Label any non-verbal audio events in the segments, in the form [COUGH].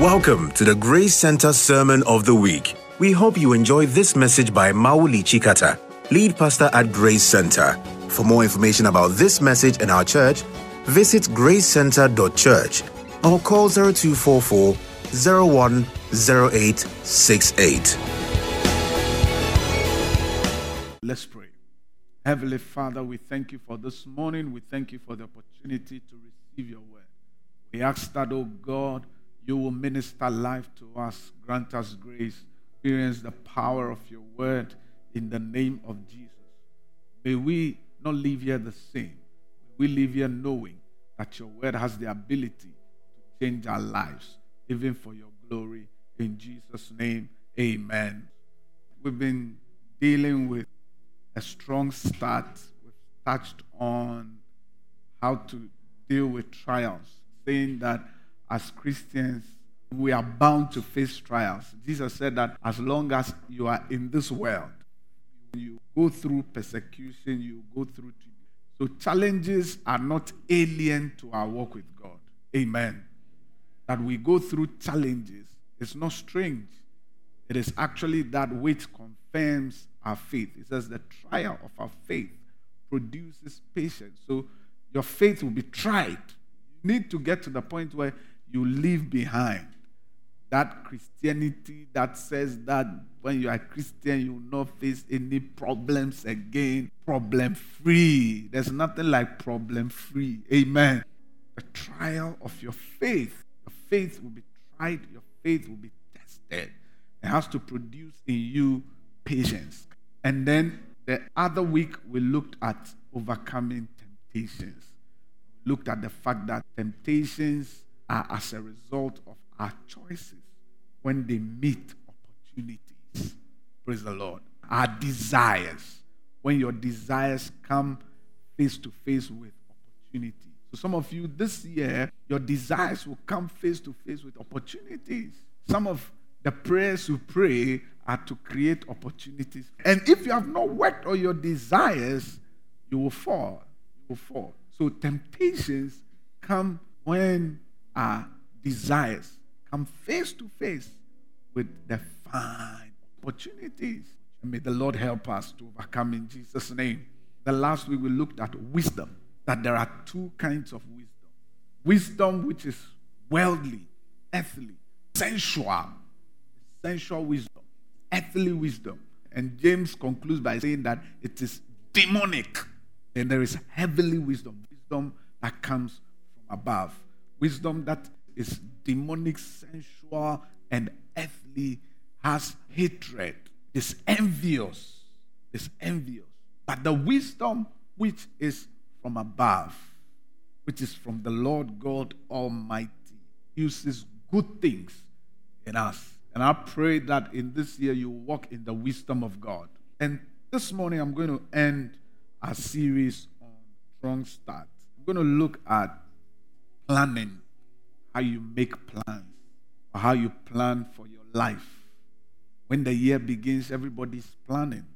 Welcome to the Grace Center Sermon of the Week. We hope you enjoy this message by Mauli Chikata, lead pastor at Grace Center. For more information about this message and our church, visit gracecenter.church or call 0244 010868. Let's pray. Heavenly Father, we thank you for this morning. We thank you for the opportunity to receive your word. We ask that, oh God, you will minister life to us, grant us grace, experience the power of your word in the name of Jesus. May we not live here the same. We live here knowing that your word has the ability to change our lives, even for your glory. In Jesus' name, amen. We've been dealing with a strong start. We've touched on how to deal with trials, saying that as Christians, we are bound to face trials. Jesus said that as long as you are in this world, you go through persecution, you go through. So challenges are not alien to our walk with God. Amen. That we go through challenges is not strange. It is actually that which confirms our faith. It says the trial of our faith produces patience. So your faith will be tried. You need to get to the point where you leave behind that Christianity that says that when you are Christian, you will not face any problems again. Problem free. There's nothing like problem free. Amen. The trial of your faith. Your faith will be tried, your faith will be tested. It has to produce in you patience. And then the other week, we looked at overcoming temptations. Looked at the fact that temptations are as a result of our choices when they meet opportunities. Praise the Lord. Our desires. When your desires come face to face with opportunity. So, some of you this year, your desires will come face to face with opportunities. Some of the prayers you pray are to create opportunities. And if you have not worked on your desires, you will fall. You will fall. So, temptations come when our desires come face to face with the fine opportunities. And may the Lord help us to overcome in Jesus' name. The last week we looked at wisdom, that there are two kinds of wisdom wisdom which is worldly, earthly, sensual, sensual wisdom, earthly wisdom. And James concludes by saying that it is demonic. And there is heavenly wisdom, wisdom that comes from above. Wisdom that is demonic, sensual, and earthly, has hatred, is envious, is envious. But the wisdom which is from above, which is from the Lord God Almighty, uses good things in us. And I pray that in this year you walk in the wisdom of God. And this morning I'm going to end our series on strong start. I'm going to look at planning how you make plans or how you plan for your life. When the year begins, everybody's planning.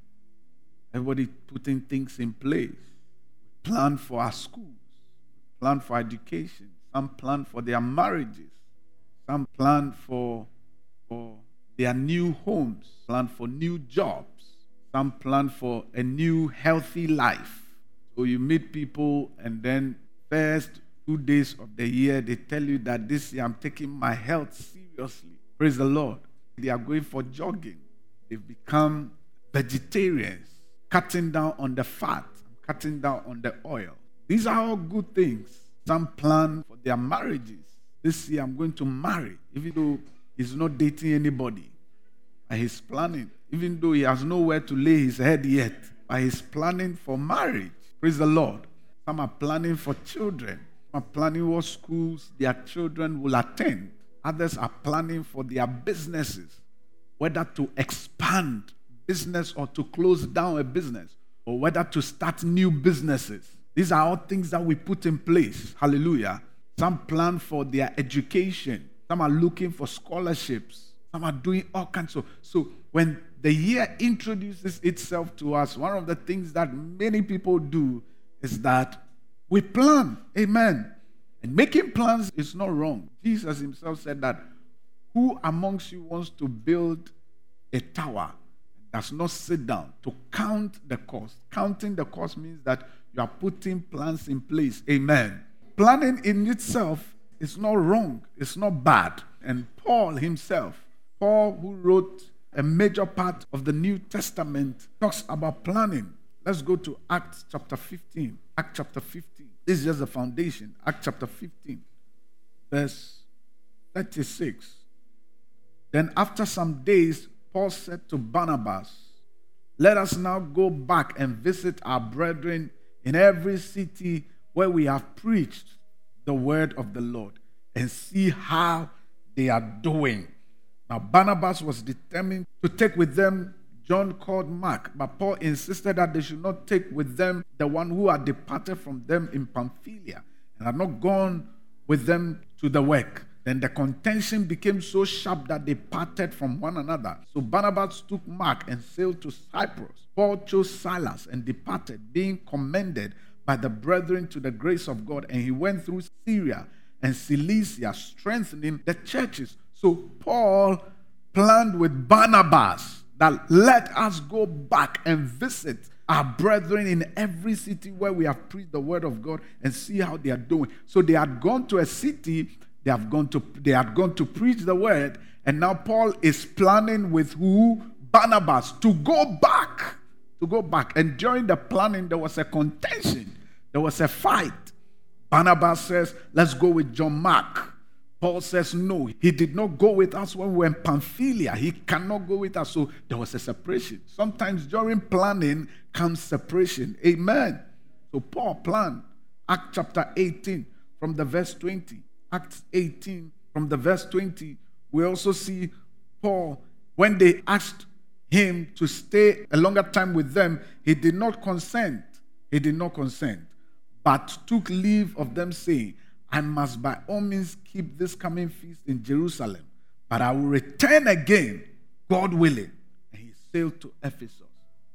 Everybody putting things in place. Plan for our schools, plan for education, some plan for their marriages, some plan for, for their new homes, plan for new jobs, some plan for a new healthy life. So you meet people and then first two days of the year, they tell you that this year I'm taking my health seriously. Praise the Lord. They are going for jogging. They've become vegetarians, cutting down on the fat, cutting down on the oil. These are all good things. Some plan for their marriages. This year I'm going to marry, even though he's not dating anybody. And he's planning, even though he has nowhere to lay his head yet. But he's planning for marriage. Praise the Lord. Some are planning for children are planning what schools their children will attend. Others are planning for their businesses, whether to expand business or to close down a business, or whether to start new businesses. These are all things that we put in place. Hallelujah. Some plan for their education. Some are looking for scholarships. Some are doing all kinds of. So when the year introduces itself to us, one of the things that many people do is that we plan. Amen. And making plans is not wrong. Jesus himself said that Who amongst you wants to build a tower does not sit down to count the cost? Counting the cost means that you are putting plans in place. Amen. Planning in itself is not wrong, it's not bad. And Paul himself, Paul, who wrote a major part of the New Testament, talks about planning. Let's go to Acts chapter 15. Act chapter 15. This is just the foundation. Act chapter 15, verse 36. Then, after some days, Paul said to Barnabas, Let us now go back and visit our brethren in every city where we have preached the word of the Lord and see how they are doing. Now, Barnabas was determined to take with them John called Mark, but Paul insisted that they should not take with them the one who had departed from them in Pamphylia and had not gone with them to the work. Then the contention became so sharp that they parted from one another. So Barnabas took Mark and sailed to Cyprus. Paul chose Silas and departed, being commended by the brethren to the grace of God. And he went through Syria and Cilicia, strengthening the churches. So Paul planned with Barnabas that let us go back and visit our brethren in every city where we have preached the word of God and see how they are doing. So they had gone to a city they have gone to they had gone to preach the word, and now Paul is planning with who? Barnabas to go back. To go back. And during the planning, there was a contention, there was a fight. Barnabas says, Let's go with John Mark. Paul says, No, he did not go with us when we were in Pamphylia. He cannot go with us. So there was a separation. Sometimes during planning comes separation. Amen. So Paul planned Act chapter 18 from the verse 20. Acts 18, from the verse 20, we also see Paul, when they asked him to stay a longer time with them, he did not consent. He did not consent, but took leave of them, saying, I must by all means keep this coming feast in Jerusalem, but I will return again, God willing. And he sailed to Ephesus.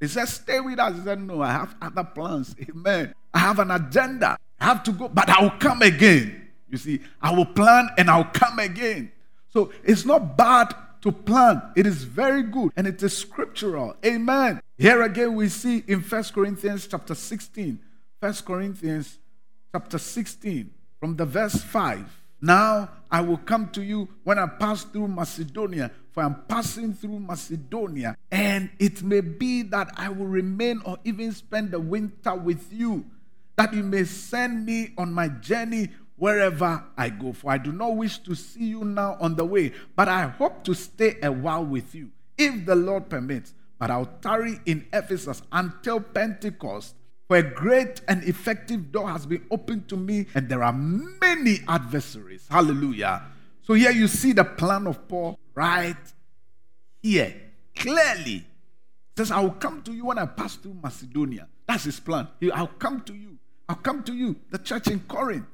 He said, Stay with us. He said, No, I have other plans. [LAUGHS] Amen. I have an agenda. I have to go, but I will come again. You see, I will plan and I'll come again. So it's not bad to plan. It is very good and it is scriptural. Amen. Here again we see in First Corinthians chapter 16. First Corinthians chapter 16 from the verse 5. Now I will come to you when I pass through Macedonia, for I'm passing through Macedonia, and it may be that I will remain or even spend the winter with you, that you may send me on my journey wherever I go. For I do not wish to see you now on the way, but I hope to stay a while with you, if the Lord permits. But I'll tarry in Ephesus until Pentecost. For a great and effective door has been opened to me, and there are many adversaries. Hallelujah. So here you see the plan of Paul right here, clearly. Says, I will come to you when I pass through Macedonia. That's his plan. I'll come to you. I'll come to you, the church in Corinth.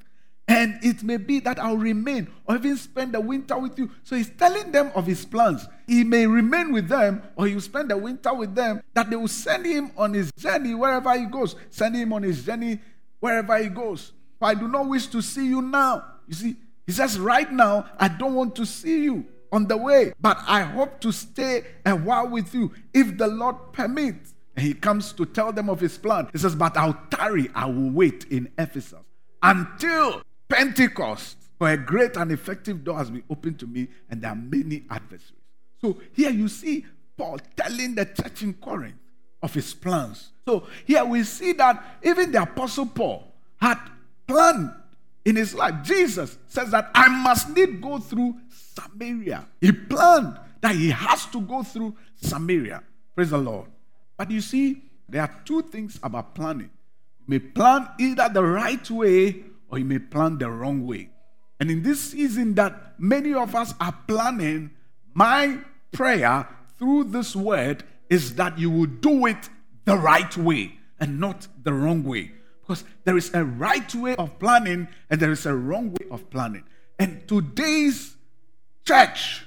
And it may be that I'll remain or even spend the winter with you. So he's telling them of his plans. He may remain with them or he'll spend the winter with them, that they will send him on his journey wherever he goes. Send him on his journey wherever he goes. I do not wish to see you now. You see, he says, Right now, I don't want to see you on the way, but I hope to stay a while with you if the Lord permits. And he comes to tell them of his plan. He says, But I'll tarry, I will wait in Ephesus until Pentecost, for a great and effective door has been opened to me, and there are many adversaries. So here you see Paul telling the church in Corinth of his plans. So here we see that even the apostle Paul had planned in his life. Jesus says that I must need go through Samaria. He planned that he has to go through Samaria. Praise the Lord. But you see, there are two things about planning. You may plan either the right way or you may plan the wrong way. And in this season that many of us are planning, my prayer through this word is that you will do it the right way and not the wrong way. Because there is a right way of planning and there is a wrong way of planning. And today's church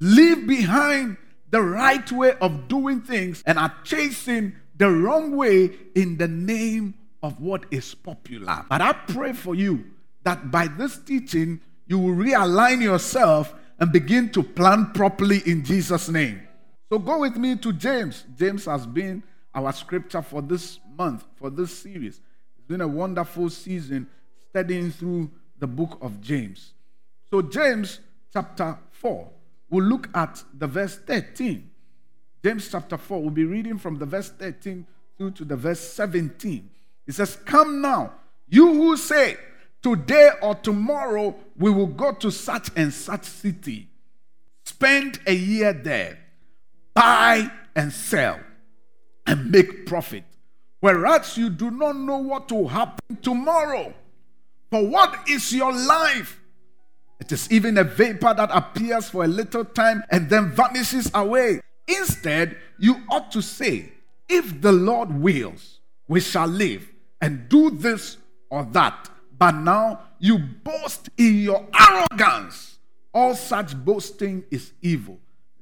leave behind the right way of doing things and are chasing the wrong way in the name of what is popular. But I pray for you that by this teaching, you will realign yourself and begin to plan properly in Jesus' name. So go with me to James. James has been our scripture for this month, for this series. It's been a wonderful season studying through the book of James. So, James chapter 4, we'll look at the verse 13. James chapter 4, we'll be reading from the verse 13 through to the verse 17. It says, Come now, you who say, Today or tomorrow we will go to such and such city, spend a year there, buy and sell, and make profit. Whereas you do not know what will happen tomorrow. For what is your life? It is even a vapor that appears for a little time and then vanishes away. Instead, you ought to say, If the Lord wills, we shall live and do this or that. But now you boast in your arrogance. All such boasting is evil.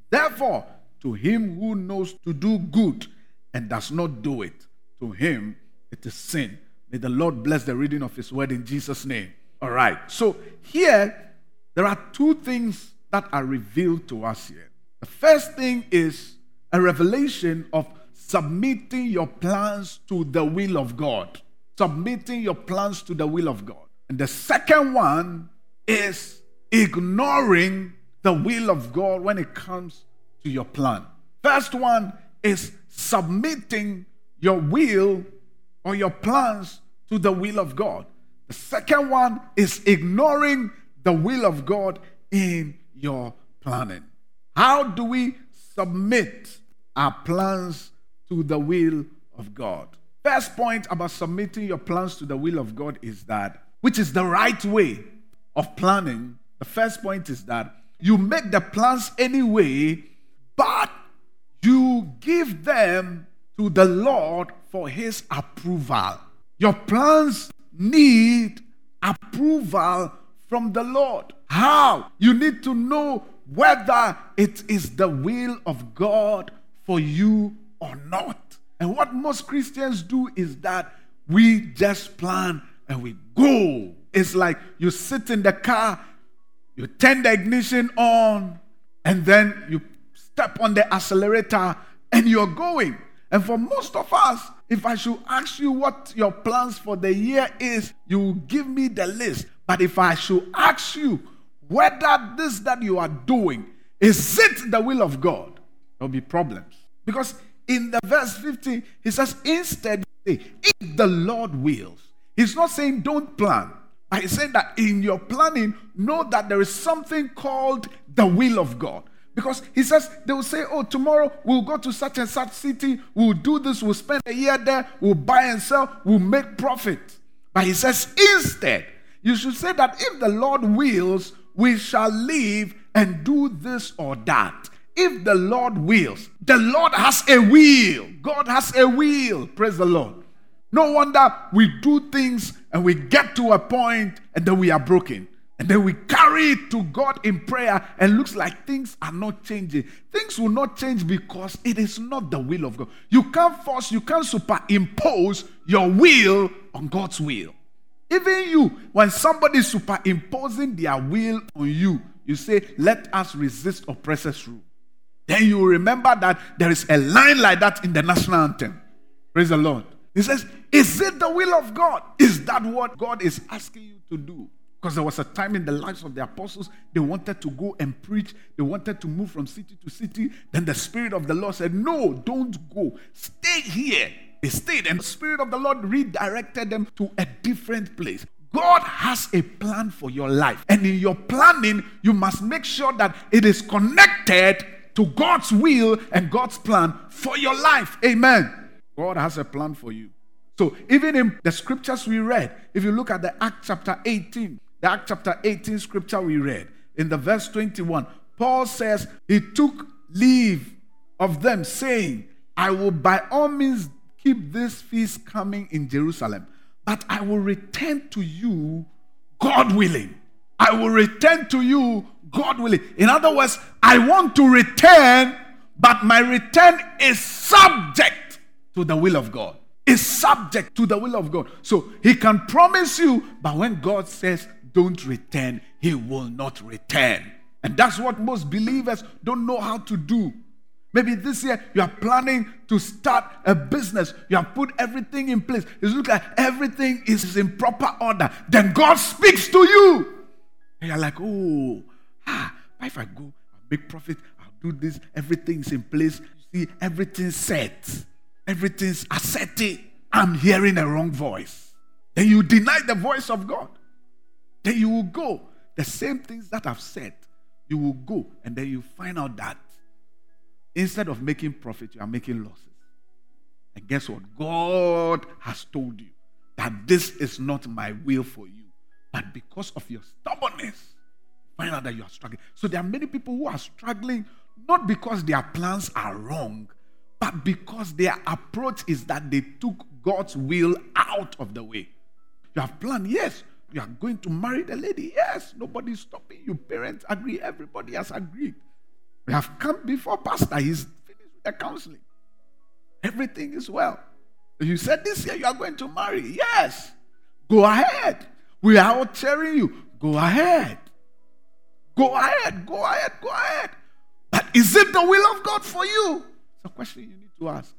Therefore, to him who knows to do good and does not do it, to him it is sin. May the Lord bless the reading of his word in Jesus' name. All right. So here, there are two things that are revealed to us here. The first thing is a revelation of submitting your plans to the will of God. Submitting your plans to the will of God. And the second one is ignoring the will of God when it comes to your plan. First one is submitting your will or your plans to the will of God. The second one is ignoring the will of God in your planning. How do we submit our plans to the will of God? First point about submitting your plans to the will of God is that, which is the right way of planning. The first point is that you make the plans anyway, but you give them to the Lord for His approval. Your plans need approval from the Lord. How? You need to know whether it is the will of God for you or not. And what most Christians do is that we just plan and we go. It's like you sit in the car, you turn the ignition on, and then you step on the accelerator and you're going. And for most of us, if I should ask you what your plans for the year is, you will give me the list. But if I should ask you whether this that you are doing is it the will of God, there'll be problems. Because in the verse 15, he says, instead, if the Lord wills, he's not saying don't plan. But he's saying that in your planning, know that there is something called the will of God. Because he says they will say, Oh, tomorrow we'll go to such and such city, we'll do this, we'll spend a year there, we'll buy and sell, we'll make profit. But he says, instead, you should say that if the Lord wills, we shall live and do this or that. If the Lord wills, the Lord has a will. God has a will. Praise the Lord. No wonder we do things and we get to a point and then we are broken. And then we carry it to God in prayer and looks like things are not changing. Things will not change because it is not the will of God. You can't force, you can't superimpose your will on God's will. Even you, when somebody superimposing their will on you, you say, Let us resist oppressors' rule. Then you remember that there is a line like that in the national anthem. Praise the Lord. He says, Is it the will of God? Is that what God is asking you to do? Because there was a time in the lives of the apostles, they wanted to go and preach. They wanted to move from city to city. Then the Spirit of the Lord said, No, don't go. Stay here. They stayed, and the Spirit of the Lord redirected them to a different place. God has a plan for your life. And in your planning, you must make sure that it is connected to God's will and God's plan for your life. Amen. God has a plan for you. So, even in the scriptures we read, if you look at the Act chapter 18, the Act chapter 18 scripture we read, in the verse 21, Paul says, He took leave of them, saying, I will by all means keep this feast coming in Jerusalem, but I will return to you, God willing. I will return to you, God willing. In other words, I want to return, but my return is subject to the will of God. Is subject to the will of God. So he can promise you, but when God says don't return, he will not return. And that's what most believers don't know how to do. Maybe this year you are planning to start a business. You have put everything in place. It looks like everything is in proper order. Then God speaks to you. And you're like, oh, ah, if I go, I'll make profit, I'll do this, everything's in place. You see, everything's set, everything's asserted. I'm hearing a wrong voice. Then you deny the voice of God. Then you will go. The same things that I've said, you will go, and then you find out that instead of making profit, you are making losses. And guess what? God has told you that this is not my will for you. But because of your stubbornness, find out that you are struggling. So there are many people who are struggling not because their plans are wrong, but because their approach is that they took God's will out of the way. You have planned, yes, you are going to marry the lady, yes, nobody's stopping you. Parents agree, everybody has agreed. We have come before Pastor, he's finished with the counseling. Everything is well. You said this year you are going to marry, yes, go ahead. We are all cheering you. Go ahead. Go ahead. Go ahead. Go ahead. But is it the will of God for you? It's a question you need to ask.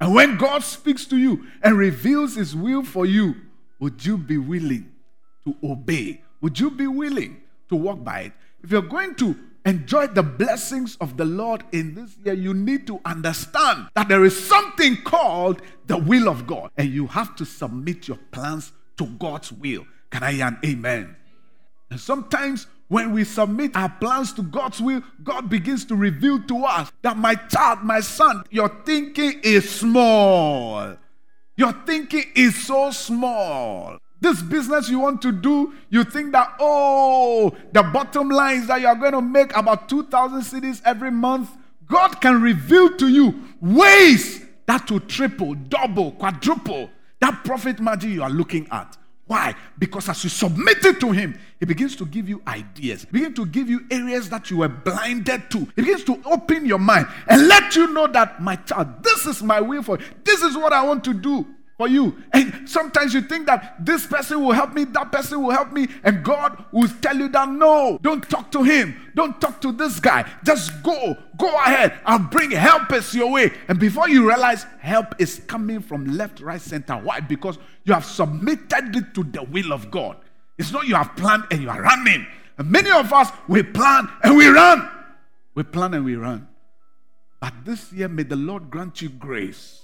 And when God speaks to you and reveals his will for you, would you be willing to obey? Would you be willing to walk by it? If you're going to enjoy the blessings of the Lord in this year, you need to understand that there is something called the will of God, and you have to submit your plans to God's will. Can I hear an amen? And sometimes when we submit our plans to God's will, God begins to reveal to us that my child, my son, your thinking is small. Your thinking is so small. This business you want to do, you think that, oh, the bottom line is that you are going to make about 2,000 cedis every month. God can reveal to you ways that will triple, double, quadruple that profit margin you are looking at. Why? Because as you submit it to Him, He begins to give you ideas, he begins to give you areas that you were blinded to. He begins to open your mind and let you know that, my child, this is my will for you. This is what I want to do for you. And sometimes you think that this person will help me, that person will help me, and God will tell you that no, don't talk to him, don't talk to this guy. Just go, go ahead. I'll bring helpers your way. And before you realize, help is coming from left, right, center. Why? Because you have submitted it to the will of God. It's not you have planned and you are running. And many of us, we plan and we run. We plan and we run. But this year, may the Lord grant you grace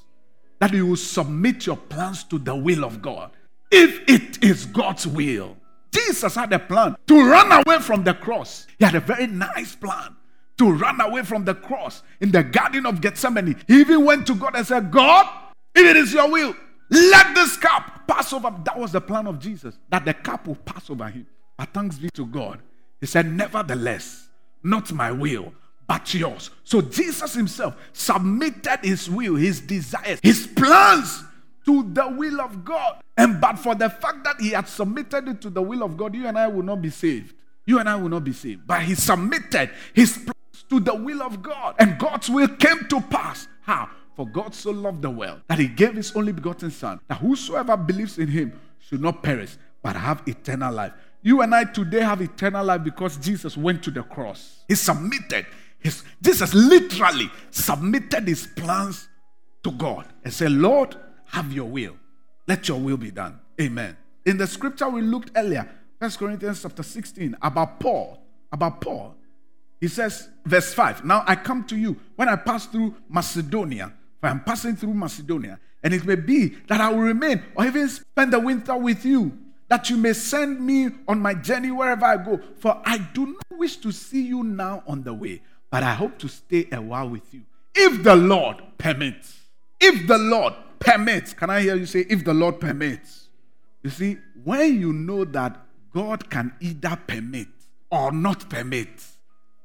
that you will submit your plans to the will of God. If it is God's will, Jesus had a plan to run away from the cross. He had a very nice plan to run away from the cross in the Garden of Gethsemane. He even went to God and said, God, if it is your will, let this cup pass over. That was the plan of Jesus, that the cup will pass over him. But thanks be to God. He said, Nevertheless, not my will, but yours. So Jesus himself submitted his will, his desires, his plans to the will of God. And but for the fact that he had submitted it to the will of God, you and I will not be saved. You and I will not be saved. But he submitted his plans to the will of God. And God's will came to pass. How? For God so loved the world that he gave his only begotten Son, that whosoever believes in him should not perish, but have eternal life. You and I today have eternal life because Jesus went to the cross. He submitted his, Jesus literally submitted his plans to God and said, Lord, have your will. Let your will be done. Amen. In the scripture we looked earlier, First Corinthians chapter 16, about Paul, about Paul, he says, verse 5, Now I come to you when I pass through Macedonia, for I'm passing through Macedonia, and it may be that I will remain or even spend the winter with you, that you may send me on my journey wherever I go. For I do not wish to see you now on the way, but I hope to stay a while with you. If the Lord permits. If the Lord permits. Can I hear you say, if the Lord permits? You see, when you know that God can either permit or not permit,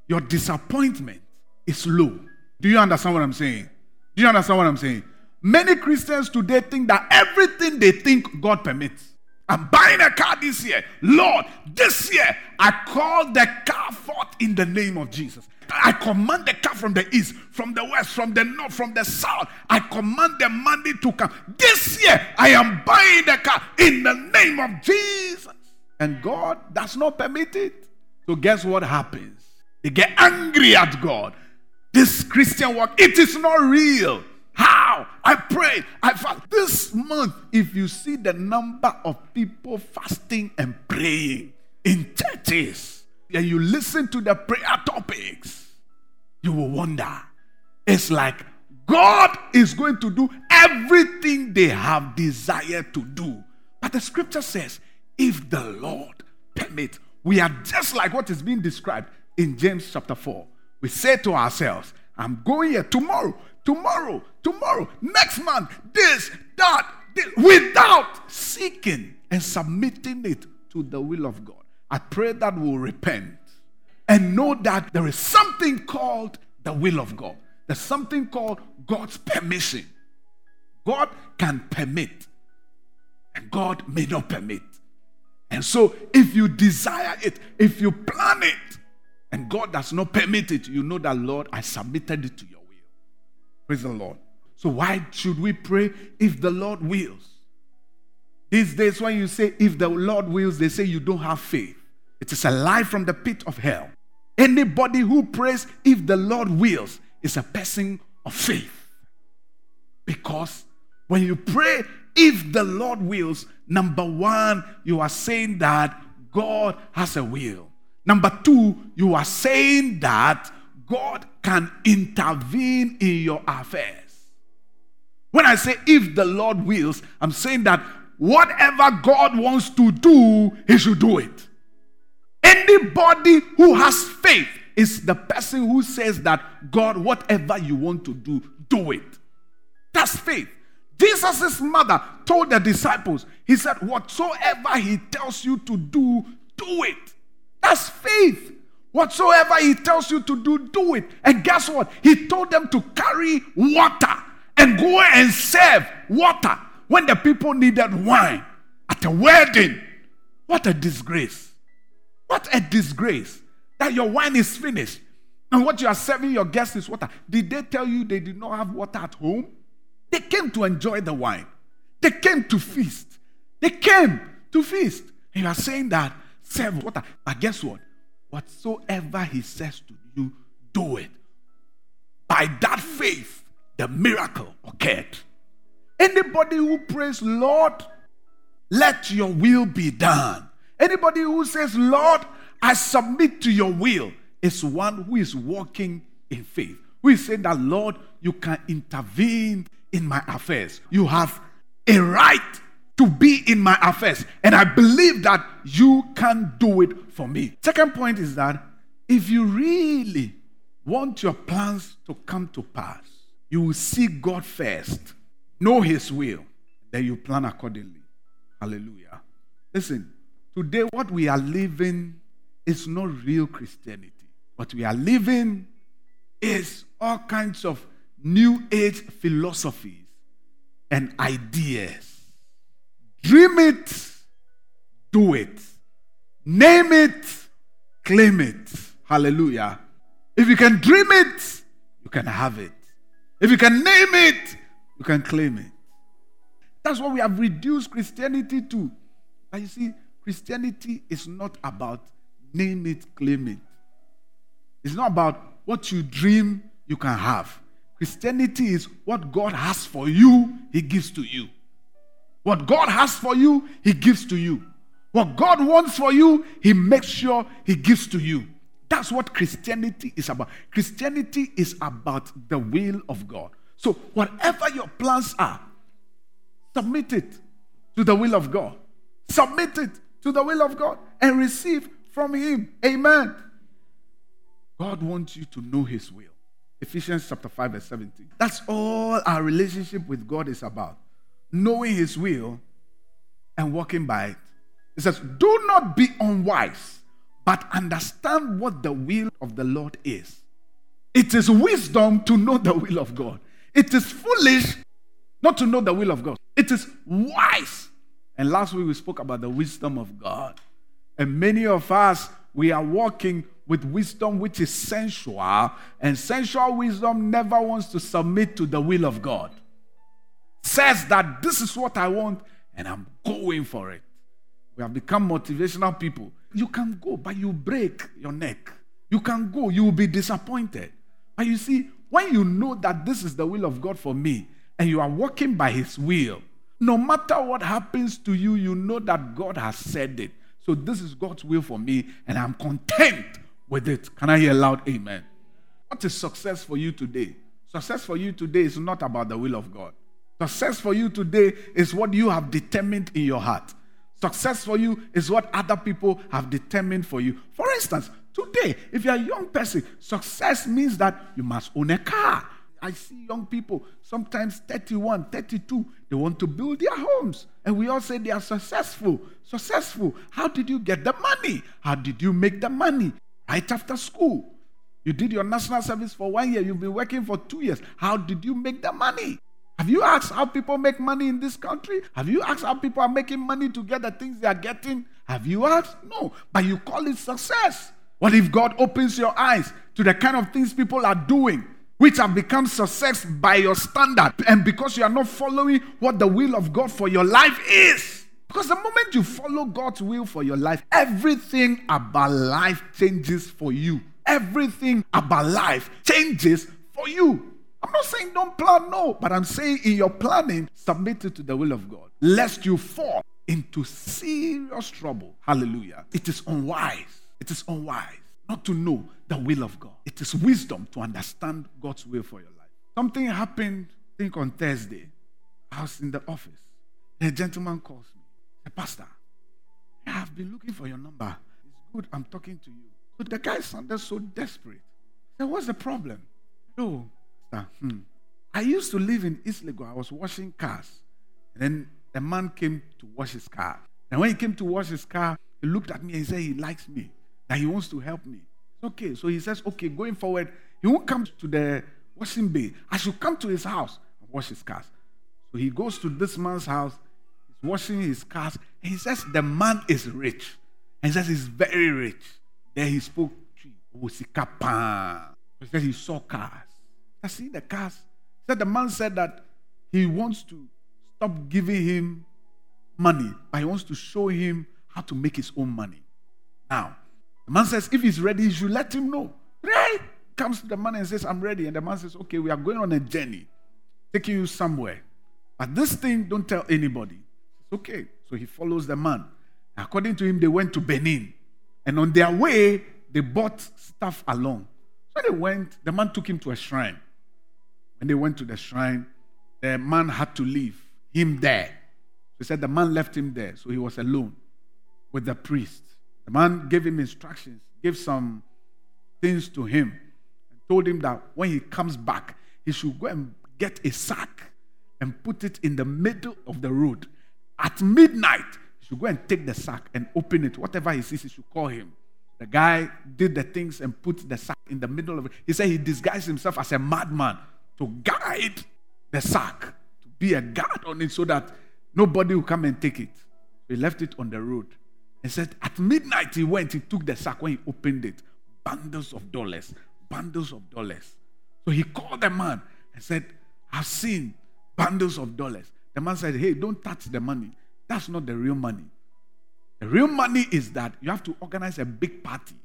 your disappointment is low. Do you understand what I'm saying? Do you understand what I'm saying? Many Christians today think that everything they think God permits. I'm buying a car this year. Lord, this year I call the car forth in the name of Jesus. I command the car from the east, from the west, from the north, from the south. I command the money to come. This year I am buying the car in the name of Jesus. And God does not permit it. So guess what happens? They get angry at God. This Christian work, it is not real. How? I pray. I fast. This month, if you see the number of people fasting and praying in churches, and you listen to the prayer topics, you will wonder. It's like God is going to do everything they have desired to do. But the scripture says, if the Lord permit, we are just like what is being described in James chapter 4. We say to ourselves, I'm going here tomorrow, tomorrow, tomorrow, next month, this, that, this, without seeking and submitting it to the will of God. I pray that we'll repent and know that there is something called the will of God. There's something called God's permission. God can permit, and God may not permit. And so, if you desire it, if you plan it, and God does not permit it, you know that, Lord, I submitted it to your will. Praise the Lord. So, why should we pray if the Lord wills? These days, when you say if the Lord wills, they say you don't have faith. It is a lie from the pit of hell. Anybody who prays if the Lord wills is a person of faith. Because when you pray if the Lord wills, number one, you are saying that God has a will. Number two, you are saying that God can intervene in your affairs. When I say if the Lord wills, I'm saying that whatever God wants to do, He should do it. Anybody who has faith is the person who says that God, whatever you want to do, do it. That's faith. Jesus' mother told the disciples, He said, Whatsoever He tells you to do, do it. That's faith. Whatsoever He tells you to do, do it. And guess what? He told them to carry water and go and serve water when the people needed wine at a wedding. What a disgrace. What a disgrace that your wine is finished and what you are serving your guests is water. Did they tell you they did not have water at home? They came to enjoy the wine, they came to feast. They came to feast. And you are saying that serve water. But guess what? Whatsoever he says to you, do it. By that faith, the miracle occurred. Anybody who prays, Lord, let your will be done. Anybody who says, Lord, I submit to your will, is one who is walking in faith. Who is saying that, Lord, you can intervene in my affairs. You have a right to be in my affairs. And I believe that you can do it for me. Second point is that if you really want your plans to come to pass, you will seek God first, know His will, then you plan accordingly. Hallelujah. Listen, today what we are living is not real Christianity. What we are living is all kinds of new age philosophies and ideas. Dream it, do it. Name it, claim it. Hallelujah. If you can dream it, you can have it. If you can name it, you can claim it. That's what we have reduced Christianity to. But you see, Christianity is not about name it, claim it. It's not about what you dream you can have. Christianity is what God has for you, He gives to you. What God has for you, He gives to you. What God wants for you, He makes sure He gives to you. That's what Christianity is about. Christianity is about the will of God. So, whatever your plans are, submit it to the will of God. Submit it to the will of God and receive from Him. Amen. God wants you to know His will. Ephesians chapter 5, verse 17. That's all our relationship with God is about. Knowing His will and walking by it. It says, Do not be unwise, but understand what the will of the Lord is. It is wisdom to know the will of God. It is foolish not to know the will of God. It is wise. And last week we spoke about the wisdom of God. And many of us, we are walking with wisdom which is sensual, and sensual wisdom never wants to submit to the will of God. Says that this is what I want, and I'm going for it. We have become motivational people. You can go, but you break your neck. You can go, you will be disappointed. But you see, when you know that this is the will of God for me and you are walking by His will, no matter what happens to you, you know that God has said it. So this is God's will for me and I'm content with it. Can I hear loud amen? What is success for you today? Success for you today is not about the will of God. Success for you today is what you have determined in your heart. Success for you is what other people have determined for you. For instance, today, if you're a young person, success means that you must own a car. I see young people, sometimes 31, 32, they want to build their homes. And we all say they are successful. Successful. How did you get the money? How did you make the money? Right after school. You did your national service for one year, you've been working for two years. How did you make the money? Have you asked how people make money in this country? Have you asked how people are making money to get the things they are getting? Have you asked? No. But you call it success. What if God opens your eyes to the kind of things people are doing, which have become success by your standard, and because you are not following what the will of God for your life is? Because the moment you follow God's will for your life, everything about life changes for you. Everything about life changes for you. I'm not saying don't plan, no, but I'm saying in your planning, submit it to the will of God, lest you fall into serious trouble. Hallelujah. It is unwise. It is unwise not to know the will of God. It is wisdom to understand God's will for your life. Something happened, I think on Thursday. I was in the office. A gentleman calls me. The pastor, I have been looking for your number. It's good I'm talking to you. So the guy sounded so desperate. Said, What's the problem? No, hmm. I used to live in East Legon. I was washing cars. And then a man came to wash his car. And when he came to wash his car, he looked at me and said he likes me, that he wants to help me. Okay, so he says, okay, going forward, he won't come to the washing bay. I should come to his house and wash his cars. So he goes to this man's house, he's washing his cars, and he says the man is rich. And he says he's very rich. Then he spoke to He said he saw cars. I see the cars. He said the man said that he wants to stop giving him money, but he wants to show him how to make his own money. Now, the man says, if he's ready, you should let him know. Right? Comes to the man and says, I'm ready. And the man says, Okay, we are going on a journey, taking you somewhere. But this thing, don't tell anybody. It's okay. So he follows the man. According to him, they went to Benin. And on their way, they bought stuff along. So they went, the man took him to a shrine. When they went to the shrine, the man had to leave him there. He said the man left him there, so he was alone with the priest. The man gave him instructions, gave some things to him, and told him that when he comes back, he should go and get a sack and put it in the middle of the road. At midnight, he should go and take the sack and open it. Whatever he sees, he should call him. The guy did the things and put the sack in the middle of it. He said he disguised himself as a madman to guide the sack, to be a guard on it so that nobody will come and take it. He left it on the road. And said, At midnight, he went, he took the sack. When he opened it, bundles of dollars, bundles of dollars. So he called the man and said, I've seen bundles of dollars. The man said, Hey, don't touch the money. That's not the real money. The real money is that you have to organize a big party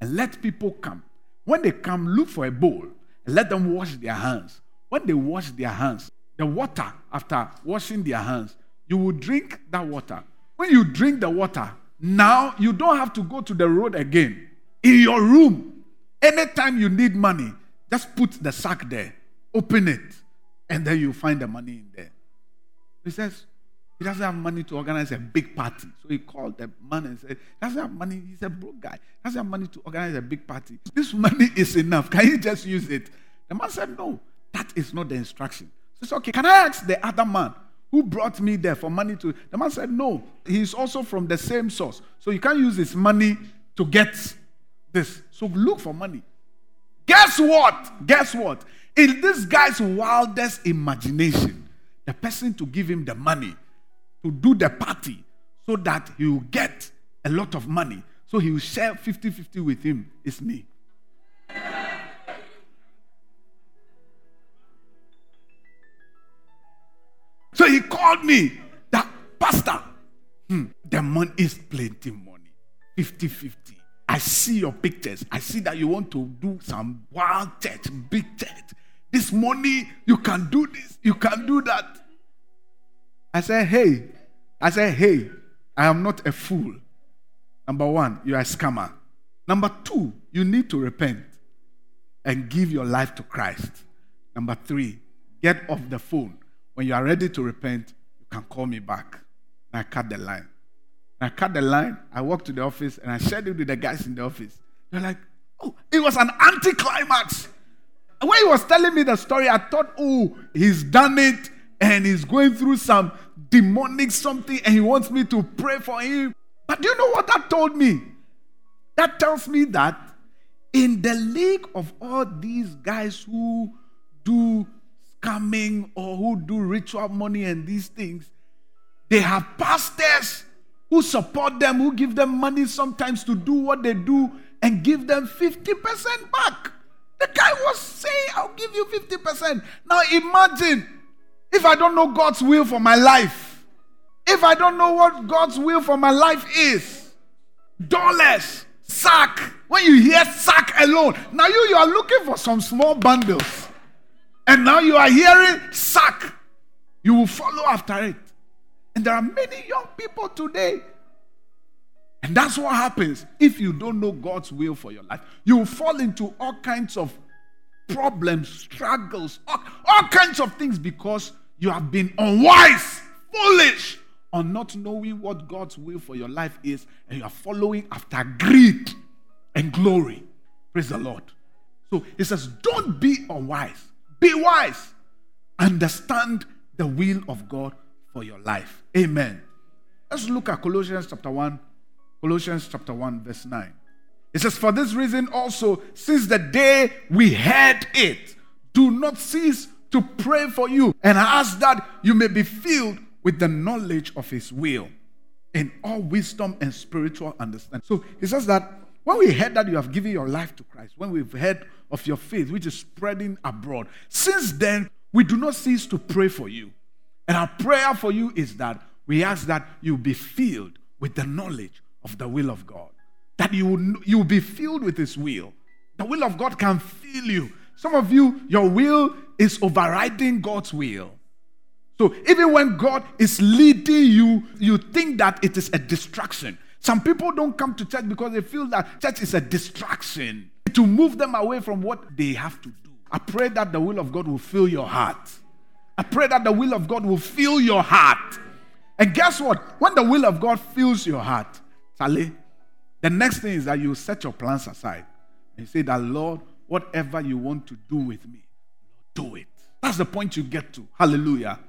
and let people come. When they come, look for a bowl and let them wash their hands. When they wash their hands, the water after washing their hands, you will drink that water. When you drink the water, now you don't have to go to the road again. In your room, anytime you need money, just put the sack there, open it, and then you find the money in there. He says, he doesn't have money to organize a big party. So he called the man and said, he doesn't have money. He's a broke guy. He doesn't have money to organize a big party. This money is enough. Can you just use it? The man said, No, that is not the instruction. So said, Okay, can I ask the other man who brought me there for money to? The man said, No, he's also from the same source. So you can't use his money to get this. So look for money. Guess what? Guess what? In this guy's wildest imagination, the person to give him the money to do the party so that he will get a lot of money. So he will share 50 50 with him. is me. So he called me that pastor. Hmm, the money is plenty money. 50 50. I see your pictures. I see that you want to do some wild church, big church. This money, you can do this, you can do that. I said, hey, I said, hey, I am not a fool. Number one, you are a scammer. Number two, you need to repent and give your life to Christ. Number three, get off the phone. When you are ready to repent, you can call me back. And I cut the line. I cut the line. I walked to the office and I shared it with the guys in the office. They're like, oh, it was an anticlimax. When he was telling me the story, I thought, oh, he's done it and he's going through some demonic something and he wants me to pray for him. But do you know what that told me? That tells me that in the league of all these guys who do scamming or who do ritual money and these things, they have pastors who support them, who give them money sometimes to do what they do and give them 50% back. The guy was saying, I'll give you 50%. Now imagine if I don't know God's will for my life, if I don't know what God's will for my life is, dollars, sack. When you hear sack alone, now you, you are looking for some small bundles. And now you are hearing sack. You will follow after it. And there are many young people today. And that's what happens if you don't know God's will for your life. You will fall into all kinds of problems, struggles, all, all kinds of things because you have been unwise, foolish, on not knowing what God's will for your life is, and you are following after greed and glory. Praise the Lord. So he says, Don't be unwise, be wise. Understand the will of God for your life. Amen. Let's look at Colossians chapter 1. Colossians chapter 1, verse 9. It says, For this reason also, since the day we heard it, do not cease to pray for you and ask that you may be filled with the knowledge of his will in all wisdom and spiritual understanding. So he says that when we heard that you have given your life to Christ, when we've heard of your faith, which is spreading abroad, since then we do not cease to pray for you. And our prayer for you is that we ask that you be filled with the knowledge of the will of God, that you will, you will be filled with His will. The will of God can fill you. Some of you, your will is overriding God's will. So even when God is leading you, you think that it is a distraction. Some people don't come to church because they feel that church is a distraction to move them away from what they have to do. I pray that the will of God will fill your heart. I pray that the will of God will fill your heart. And guess what? When the will of God fills your heart, Sally, the next thing is that you set your plans aside and say that, Lord, whatever you want to do with me, do it. That's the point you get to. Hallelujah.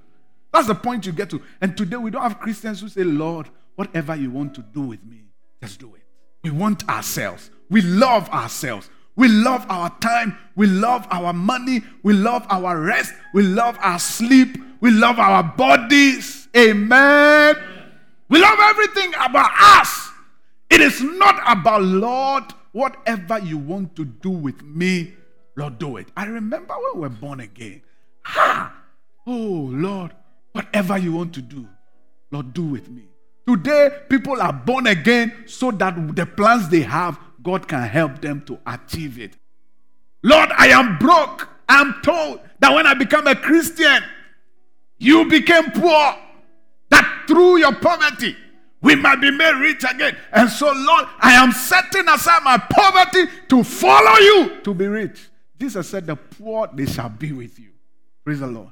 That's the point you get to. And today we don't have Christians who say, Lord, whatever you want to do with me, just do it. We want ourselves. We love ourselves. We love our time. We love our money. We love our rest. We love our sleep. We love our bodies. Amen. We love everything about us. It is not about, Lord, whatever you want to do with me, Lord, do it. I remember when we were born again. Ha! Oh, Lord, Whatever you want to do, Lord, do with me. Today, people are born again so that the plans they have, God can help them to achieve it. Lord, I am broke. I'm told that when I become a Christian, you became poor. That through your poverty, we might be made rich again. And so, Lord, I am setting aside my poverty to follow you to be rich. Jesus said, The poor, they shall be with you. Praise the Lord.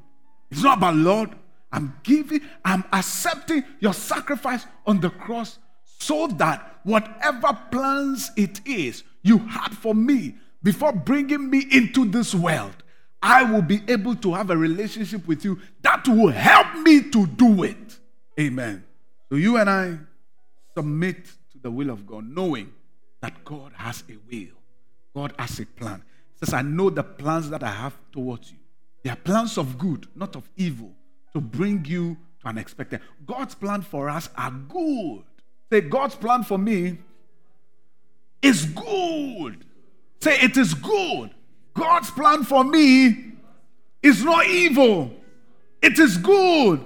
It's not about, Lord, I'm giving, I'm accepting your sacrifice on the cross so that whatever plans it is you had for me before bringing me into this world, I will be able to have a relationship with you that will help me to do it. Amen. So you and I submit to the will of God, knowing that God has a will, God has a plan. He says, I know the plans that I have towards you. They are plans of good, not of evil to bring you to an expected. God's plan for us are good. Say, God's plan for me is good. Say, it is good. God's plan for me is not evil, it is good.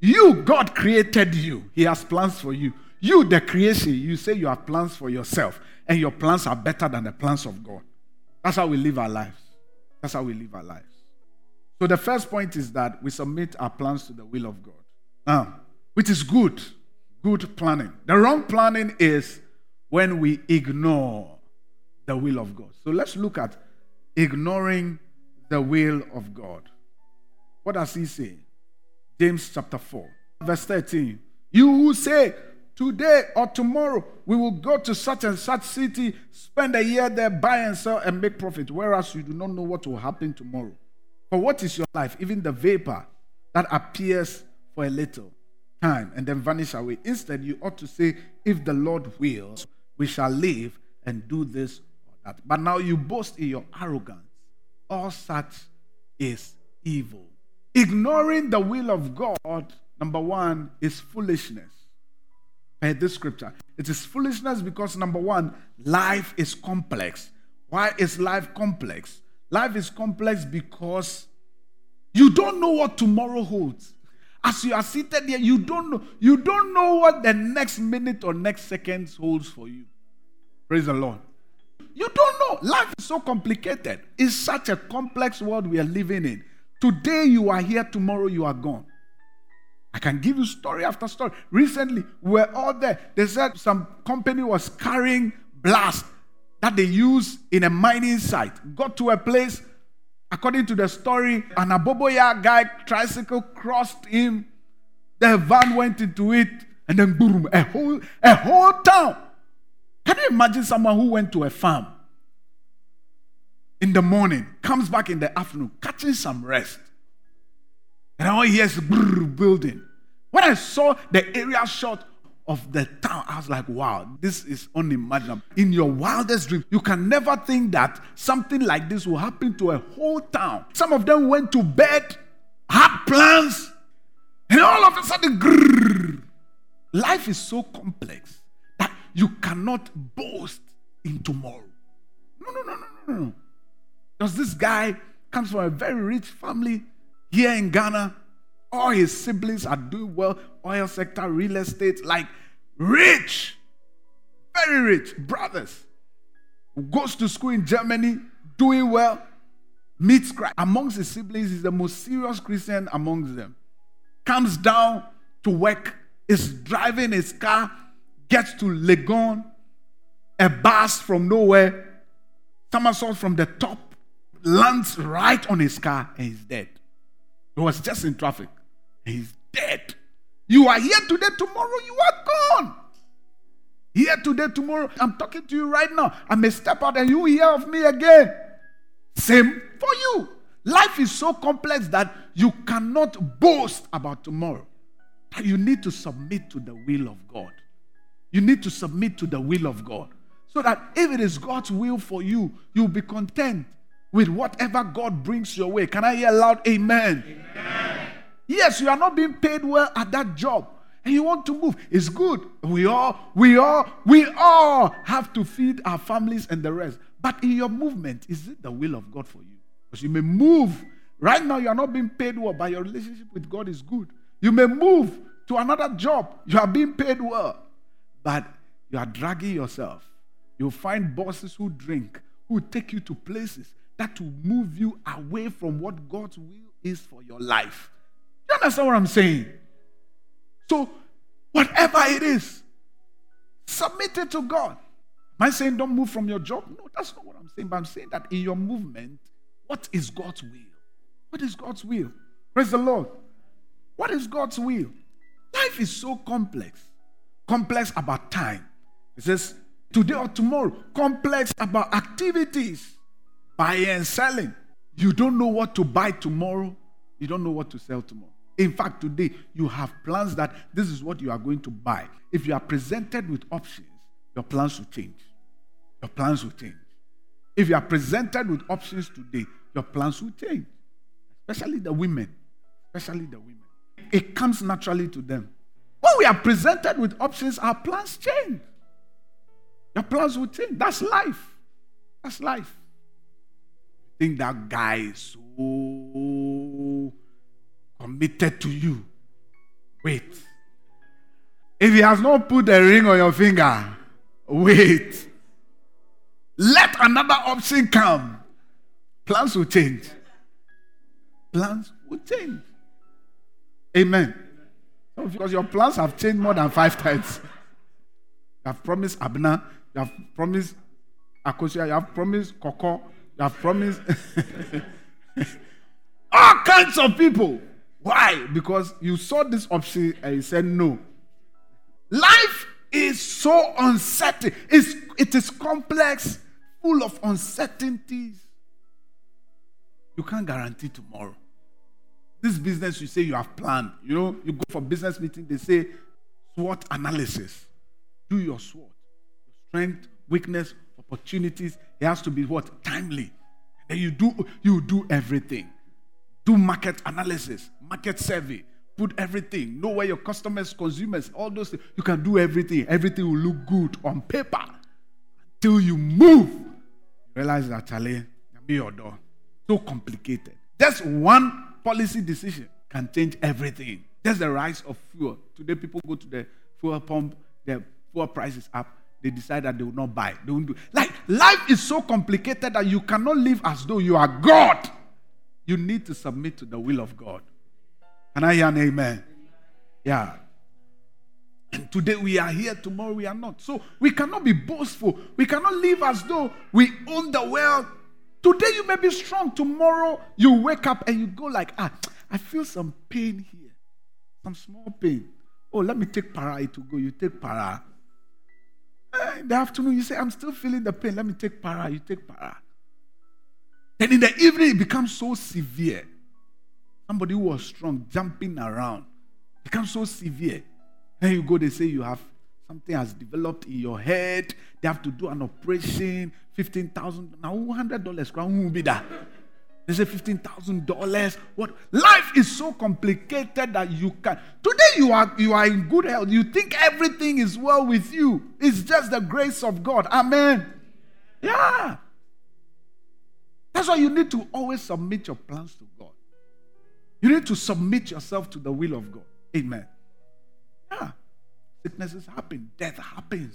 You, God created you, He has plans for you. You, the creation, you say you have plans for yourself. and your plans are better than the plans of God. That's how we live our lives. That's how we live our lives. So the first point is that we submit our plans to the will of God. Now, which is good. Good planning. The wrong planning is when we ignore the will of God. So let's look at ignoring the will of God. What does he say? James chapter 4, verse 13. You who say, Today or tomorrow we will go to such and such city, spend a year there, buy and sell, and make profit, whereas you do not know what will happen tomorrow. For what is your life? Even the vapor that appears for a little time and then vanish away. Instead, you ought to say, If the Lord wills, we shall live and do this or that. But now you boast in your arrogance. All such is evil. Ignoring the will of God, number one, is foolishness. I this scripture. It is foolishness because, number one, life is complex. Why is life complex? Life is complex because you don't know what tomorrow holds. As you are seated here, you don't know. You don't know what the next minute or next seconds holds for you. Praise the Lord. You don't know. Life is so complicated. It's such a complex world we are living in. Today you are here, tomorrow you are gone. I can give you story after story. Recently, we were all there. They said some company was carrying blast that they use in a mining site. Got to a place, according to the story, an Aboboya guy tricycle crossed him. The van went into it, and then boom, a whole a whole town. Can you imagine someone who went to a farm in the morning, comes back in the afternoon, catching some rest, and all he hears building. When I saw the area shot of the town, I was like, wow, this is unimaginable. In your wildest dream, you can never think that something like this will happen to a whole town. Some of them went to bed, had plans, and all of a sudden, grrr. life is so complex that you cannot boast in tomorrow. No, no, no, no, no, no. Because this guy comes from a very rich family here in Ghana. All his siblings are doing well, oil sector, real estate, like rich, very rich brothers. Goes to school in Germany, doing well, meets Christ. Amongst his siblings, he's the most serious Christian amongst them. Comes down to work, is driving his car, gets to Legon, a bus from nowhere, somersault from the top, lands right on his car, and he's dead. He was just in traffic. He's dead. You are here today, tomorrow you are gone. Here today, tomorrow. I'm talking to you right now. I may step out and you hear of me again. Same for you. Life is so complex that you cannot boast about tomorrow. You need to submit to the will of God. You need to submit to the will of God. So that if it is God's will for you, you'll be content with whatever God brings your way. Can I hear loud amen? amen? Yes, you are not being paid well at that job and you want to move. It's good. We all, we all, we all have to feed our families and the rest. But in your movement, is it the will of God for you? Because you may move. Right now, you are not being paid well, but your relationship with God is good. You may move to another job. You are being paid well, but you are dragging yourself. You'll find bosses who drink, who take you to places that will move you away from what God's will is for your life. You understand what I'm saying? So, whatever it is, submit it to God. Am I saying don't move from your job? No, that's not what I'm saying. But I'm saying that in your movement, what is God's will? What is God's will? Praise the Lord. What is God's will? Life is so complex. Complex about time. It says today or tomorrow. Complex about activities buying and selling. You don't know what to buy tomorrow, you don't know what to sell tomorrow. In fact, today you have plans that this is what you are going to buy. If you are presented with options, your plans will change. Your plans will change. If you are presented with options today, your plans will change. Especially the women. Especially the women. It comes naturally to them. When we are presented with options, our plans change. Your plans will change. That's life. That's life think that guy is so committed to you. Wait. If he has not put a ring on your finger, wait. Let another option come. Plans will change. Plans will change. Amen. Because your plans have changed more than five times. You have promised Abner, you have promised Akosua, you have promised Koko, you have promised [LAUGHS] all kinds of people. Why? Because you saw this option and you said no. Life is so uncertain. It's, it is complex, full of uncertainties. You can't guarantee tomorrow. This business you say you have planned, you know, you go for business meeting, they say SWOT analysis. Do your SWOT. Strength, weakness, opportunities. It has to be what? Timely. Then you do you do everything. Do market analysis, market survey, put everything, know where your customers, consumers, all those things. You can do everything. Everything will look good on paper until you move. Realize that Charlie, be your door. So complicated. Just one policy decision can change everything. Just the rise of fuel. Today, people go to the fuel pump, the fuel price is up. They decide that they will not buy. They won't do. Like life is so complicated that you cannot live as though you are God. You need to submit to the will of God. Can I hear an amen? Yeah. And [CLEARS THROAT] today we are here, tomorrow we are not. So we cannot be boastful. We cannot live as though we own the world. Today you may be strong. Tomorrow you wake up and you go like, ah, I feel some pain here. Some small pain. Oh, let me take para to go. You take para. Eh, in the afternoon, you say, I'm still feeling the pain. Let me take para. You take para. Then in the evening, it becomes so severe. Somebody who was strong, jumping around, becomes so severe. Then you go, they say you have something has developed in your head. They have to do an operation, fifteen thousand. Now, hundred dollars. Who will be that? They say fifteen thousand dollars. What life is so complicated that you can. Today you are you are in good health. You think everything is well with you. It's just the grace of God. Amen. Yeah. That's why you need to always submit your plans to God. You need to submit yourself to the will of God. Amen. Yeah. Sicknesses happen, death happens.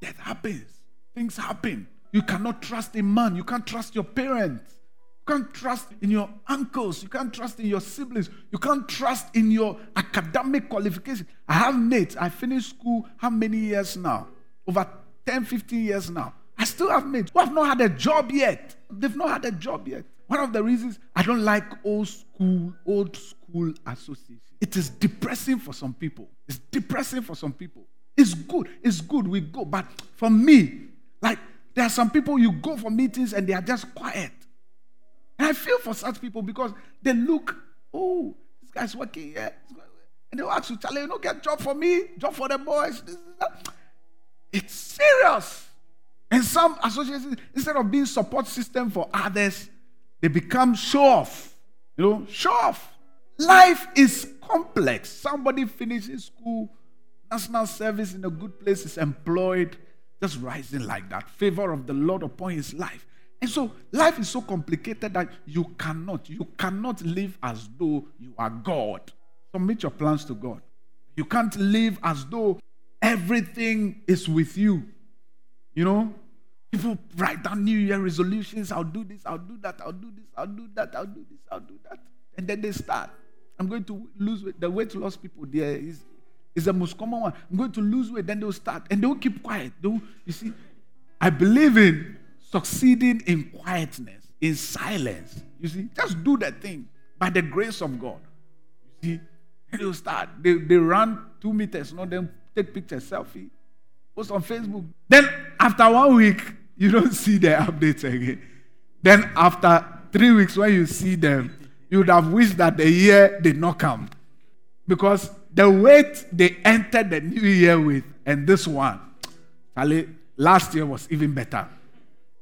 Death happens. Things happen. You cannot trust in man. You can't trust your parents. You can't trust in your uncles. You can't trust in your siblings. You can't trust in your academic qualification. I have mates. I finished school how many years now? Over 10, 15 years now. I still have mates who have not had a job yet. They've not had a job yet. One of the reasons I don't like old school, old school association. It is depressing for some people. It's depressing for some people. It's good. It's good. We go. But for me, like there are some people you go for meetings and they are just quiet. And I feel for such people because they look, oh, this guy's working here. And they'll ask you, Charlie, you don't get job for me, job for the boys. It's serious. And some associations, instead of being support system for others, they become show off. You know, show off. Life is complex. Somebody finishes school, national service in a good place, is employed, just rising like that. Favor of the Lord upon his life. And so life is so complicated that you cannot, you cannot live as though you are God. Submit your plans to God. You can't live as though everything is with you. You know, People write down New Year resolutions. I'll do this, I'll do that, I'll do this, I'll do that, I'll do this, I'll do that. And then they start. I'm going to lose weight. The weight loss people there is, is the most common one. I'm going to lose weight. Then they'll start. And they'll keep quiet. They'll, you see, I believe in succeeding in quietness, in silence. You see, just do that thing by the grace of God. You see, and they'll start. They, they run two meters, you know, then take pictures, selfie, post on Facebook. Then after one week, you don't see the updates again. Then after three weeks, when you see them, you would have wished that the year did not come. Because the weight they entered the new year with, and this one, last year was even better.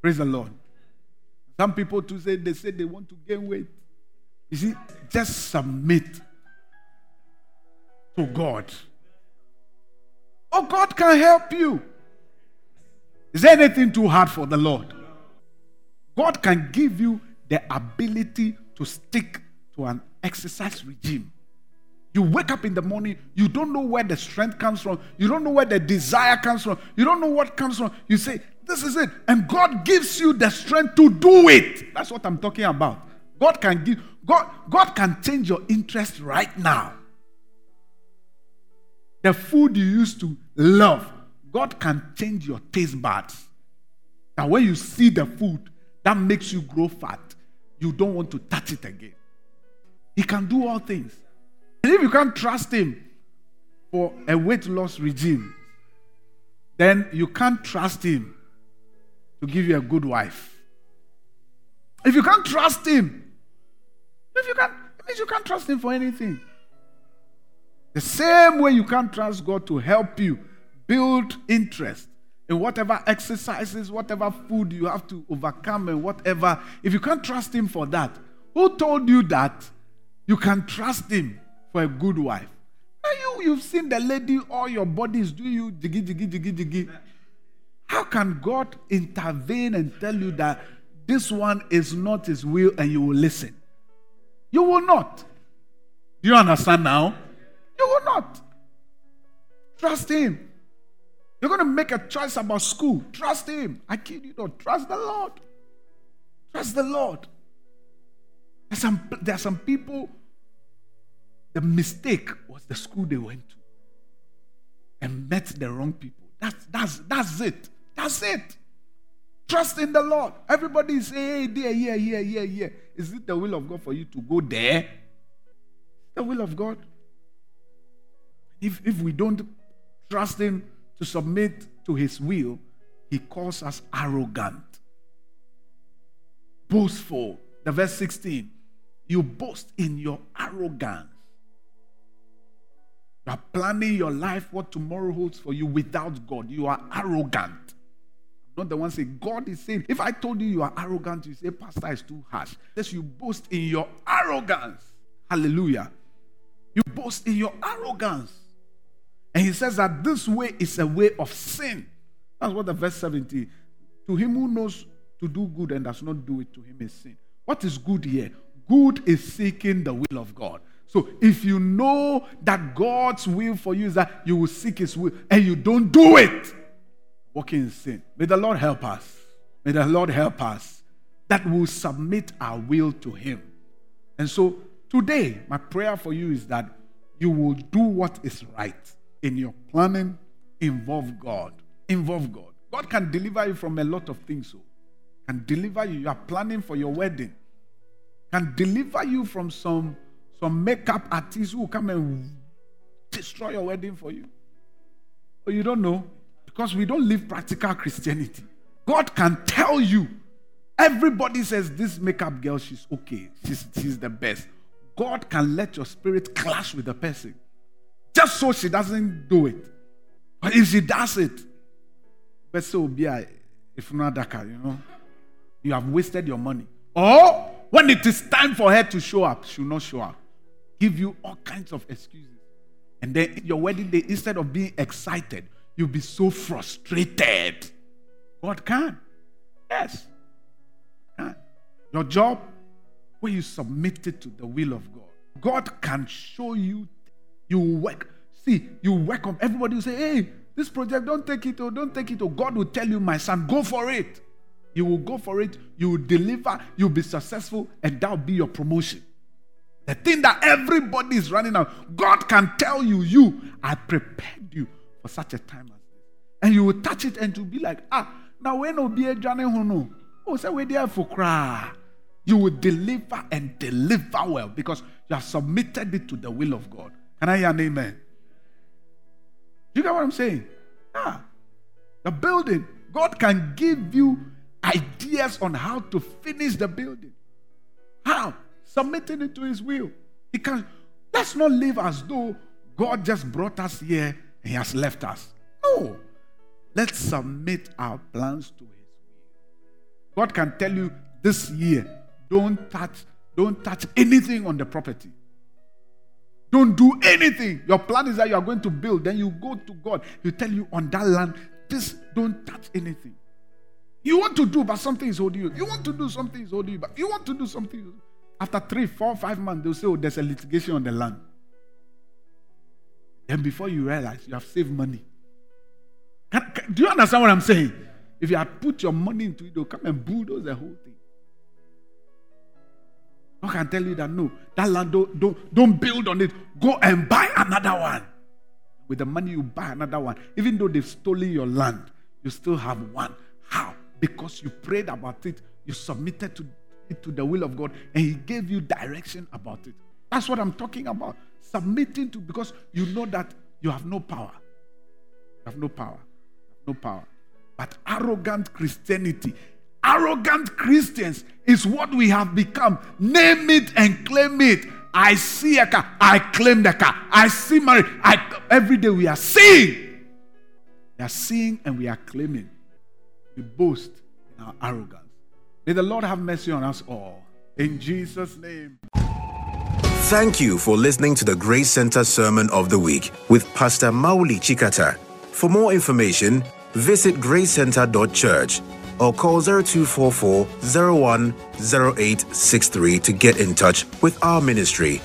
Praise the Lord. Some people too say they say they want to gain weight. You see, just submit to God. Oh, God can help you. Is there anything too hard for the Lord? God can give you the ability to stick to an exercise regime. You wake up in the morning, you don't know where the strength comes from, you don't know where the desire comes from, you don't know what comes from. You say, This is it. And God gives you the strength to do it. That's what I'm talking about. God can give God God can change your interest right now. The food you used to love, God can change your taste buds. That when you see the food that makes you grow fat, you don't want to touch it again. He can do all things. And if you can't trust Him for a weight loss regime, then you can't trust Him to give you a good wife. If you can't trust Him, if you can't, it means you can't trust Him for anything. The same way you can't trust God to help you build interest in whatever exercises, whatever food you have to overcome, and whatever. If you can't trust Him for that, who told you that you can trust Him for a good wife? Now you, you've seen the lady, all your bodies do you jiggy, jiggy, jiggy, jiggy. How can God intervene and tell you that this one is not His will and you will listen? You will not. Do you understand now? You will not. Trust Him. You're going to make a choice about school. Trust Him. I kid you not. Trust the Lord. Trust the Lord. There's some, there are some people, the mistake was the school they went to and met the wrong people. That's, that's, that's it. That's it. Trust in the Lord. Everybody saying, hey, there, yeah, yeah, here, here. Is it the will of God for you to go there? The will of God. If, if we don't trust Him to submit to His will, He calls us arrogant, boastful. The verse 16 you boast in your arrogance. You are planning your life, what tomorrow holds for you without God. You are arrogant. Not the one saying, God is saying, if I told you you are arrogant, you say, Pastor is too harsh. Yes, you boast in your arrogance. Hallelujah. You boast in your arrogance. And he says that this way is a way of sin. That's what the verse 17. To him who knows to do good and does not do it, to him is sin. What is good here? Good is seeking the will of God. So if you know that God's will for you is that you will seek his will and you don't do it, walking in sin. May the Lord help us. May the Lord help us that we will submit our will to him. And so today, my prayer for you is that you will do what is right in your planning. Involve God. Involve God. God can deliver you from a lot of things. So, can deliver you. You are planning for your wedding can deliver you from some, some makeup artist who come and destroy your wedding for you. You don't know because we don't live practical Christianity. God can tell you. Everybody says this makeup girl, she's okay. She's, she's the best. God can let your spirit clash with the person just so she doesn't do it. But if she does it, but so be if not Daka, you know, you have wasted your money. Or when it is time for her to show up, she'll not show up. Give you all kinds of excuses. And then your wedding day, instead of being excited, you'll be so frustrated. God can. Yes. Can. Your job, when you submit it to the will of God. God can show you. You work. See, you work on. Everybody will say, hey, this project, don't take it or don't take it or God will tell you, my son, go for it. You will go for it, you will deliver, you'll be successful, and that'll be your promotion. The thing that everybody is running out, God can tell you, you, I prepared you for such a time as this. And you will touch it and you'll be like, ah, now when will be a journey no. Oh, say we there for cry. You will deliver and deliver well because you have submitted it to the will of God. Can I hear an amen? You get what I'm saying? Ah, the building, God can give you ideas on how to finish the building. How? Submitting it to His will. He can. Let's not live as though God just brought us here and He has left us. No. Let's submit our plans to His will. God can tell you this year, don't touch, don't touch anything on the property. Don't do anything. Your plan is that you are going to build. Then you go to God. He tell you on that land, please don't touch anything. You want to do, but something is holding you. You want to do something is holding you, but you want to do something. After three, four, five months, they'll say, Oh, there's a litigation on the land. Then before you realize, you have saved money. Can, can, do you understand what I'm saying? If you had put your money into it, they'll come and bulldoze the whole thing. I can tell you that no, that land don't, don't, don't build on it. Go and buy another one. With the money you buy another one. Even though they've stolen your land, you still have one. How? Because you prayed about it, you submitted to it to the will of God, and He gave you direction about it. That's what I'm talking about. Submitting to because you know that you have no power. You have no power. No power. But arrogant Christianity, arrogant Christians is what we have become. Name it and claim it. I see a car, I claim the car. I see marriage. I, every day we are seeing. We are seeing and we are claiming. We boast in our arrogance. May the Lord have mercy on us all. In Jesus' name. Thank you for listening to the Grace Center Sermon of the Week with Pastor Mauli Chikata. For more information, visit gracecenter.church or call 0244 010863 to get in touch with our ministry.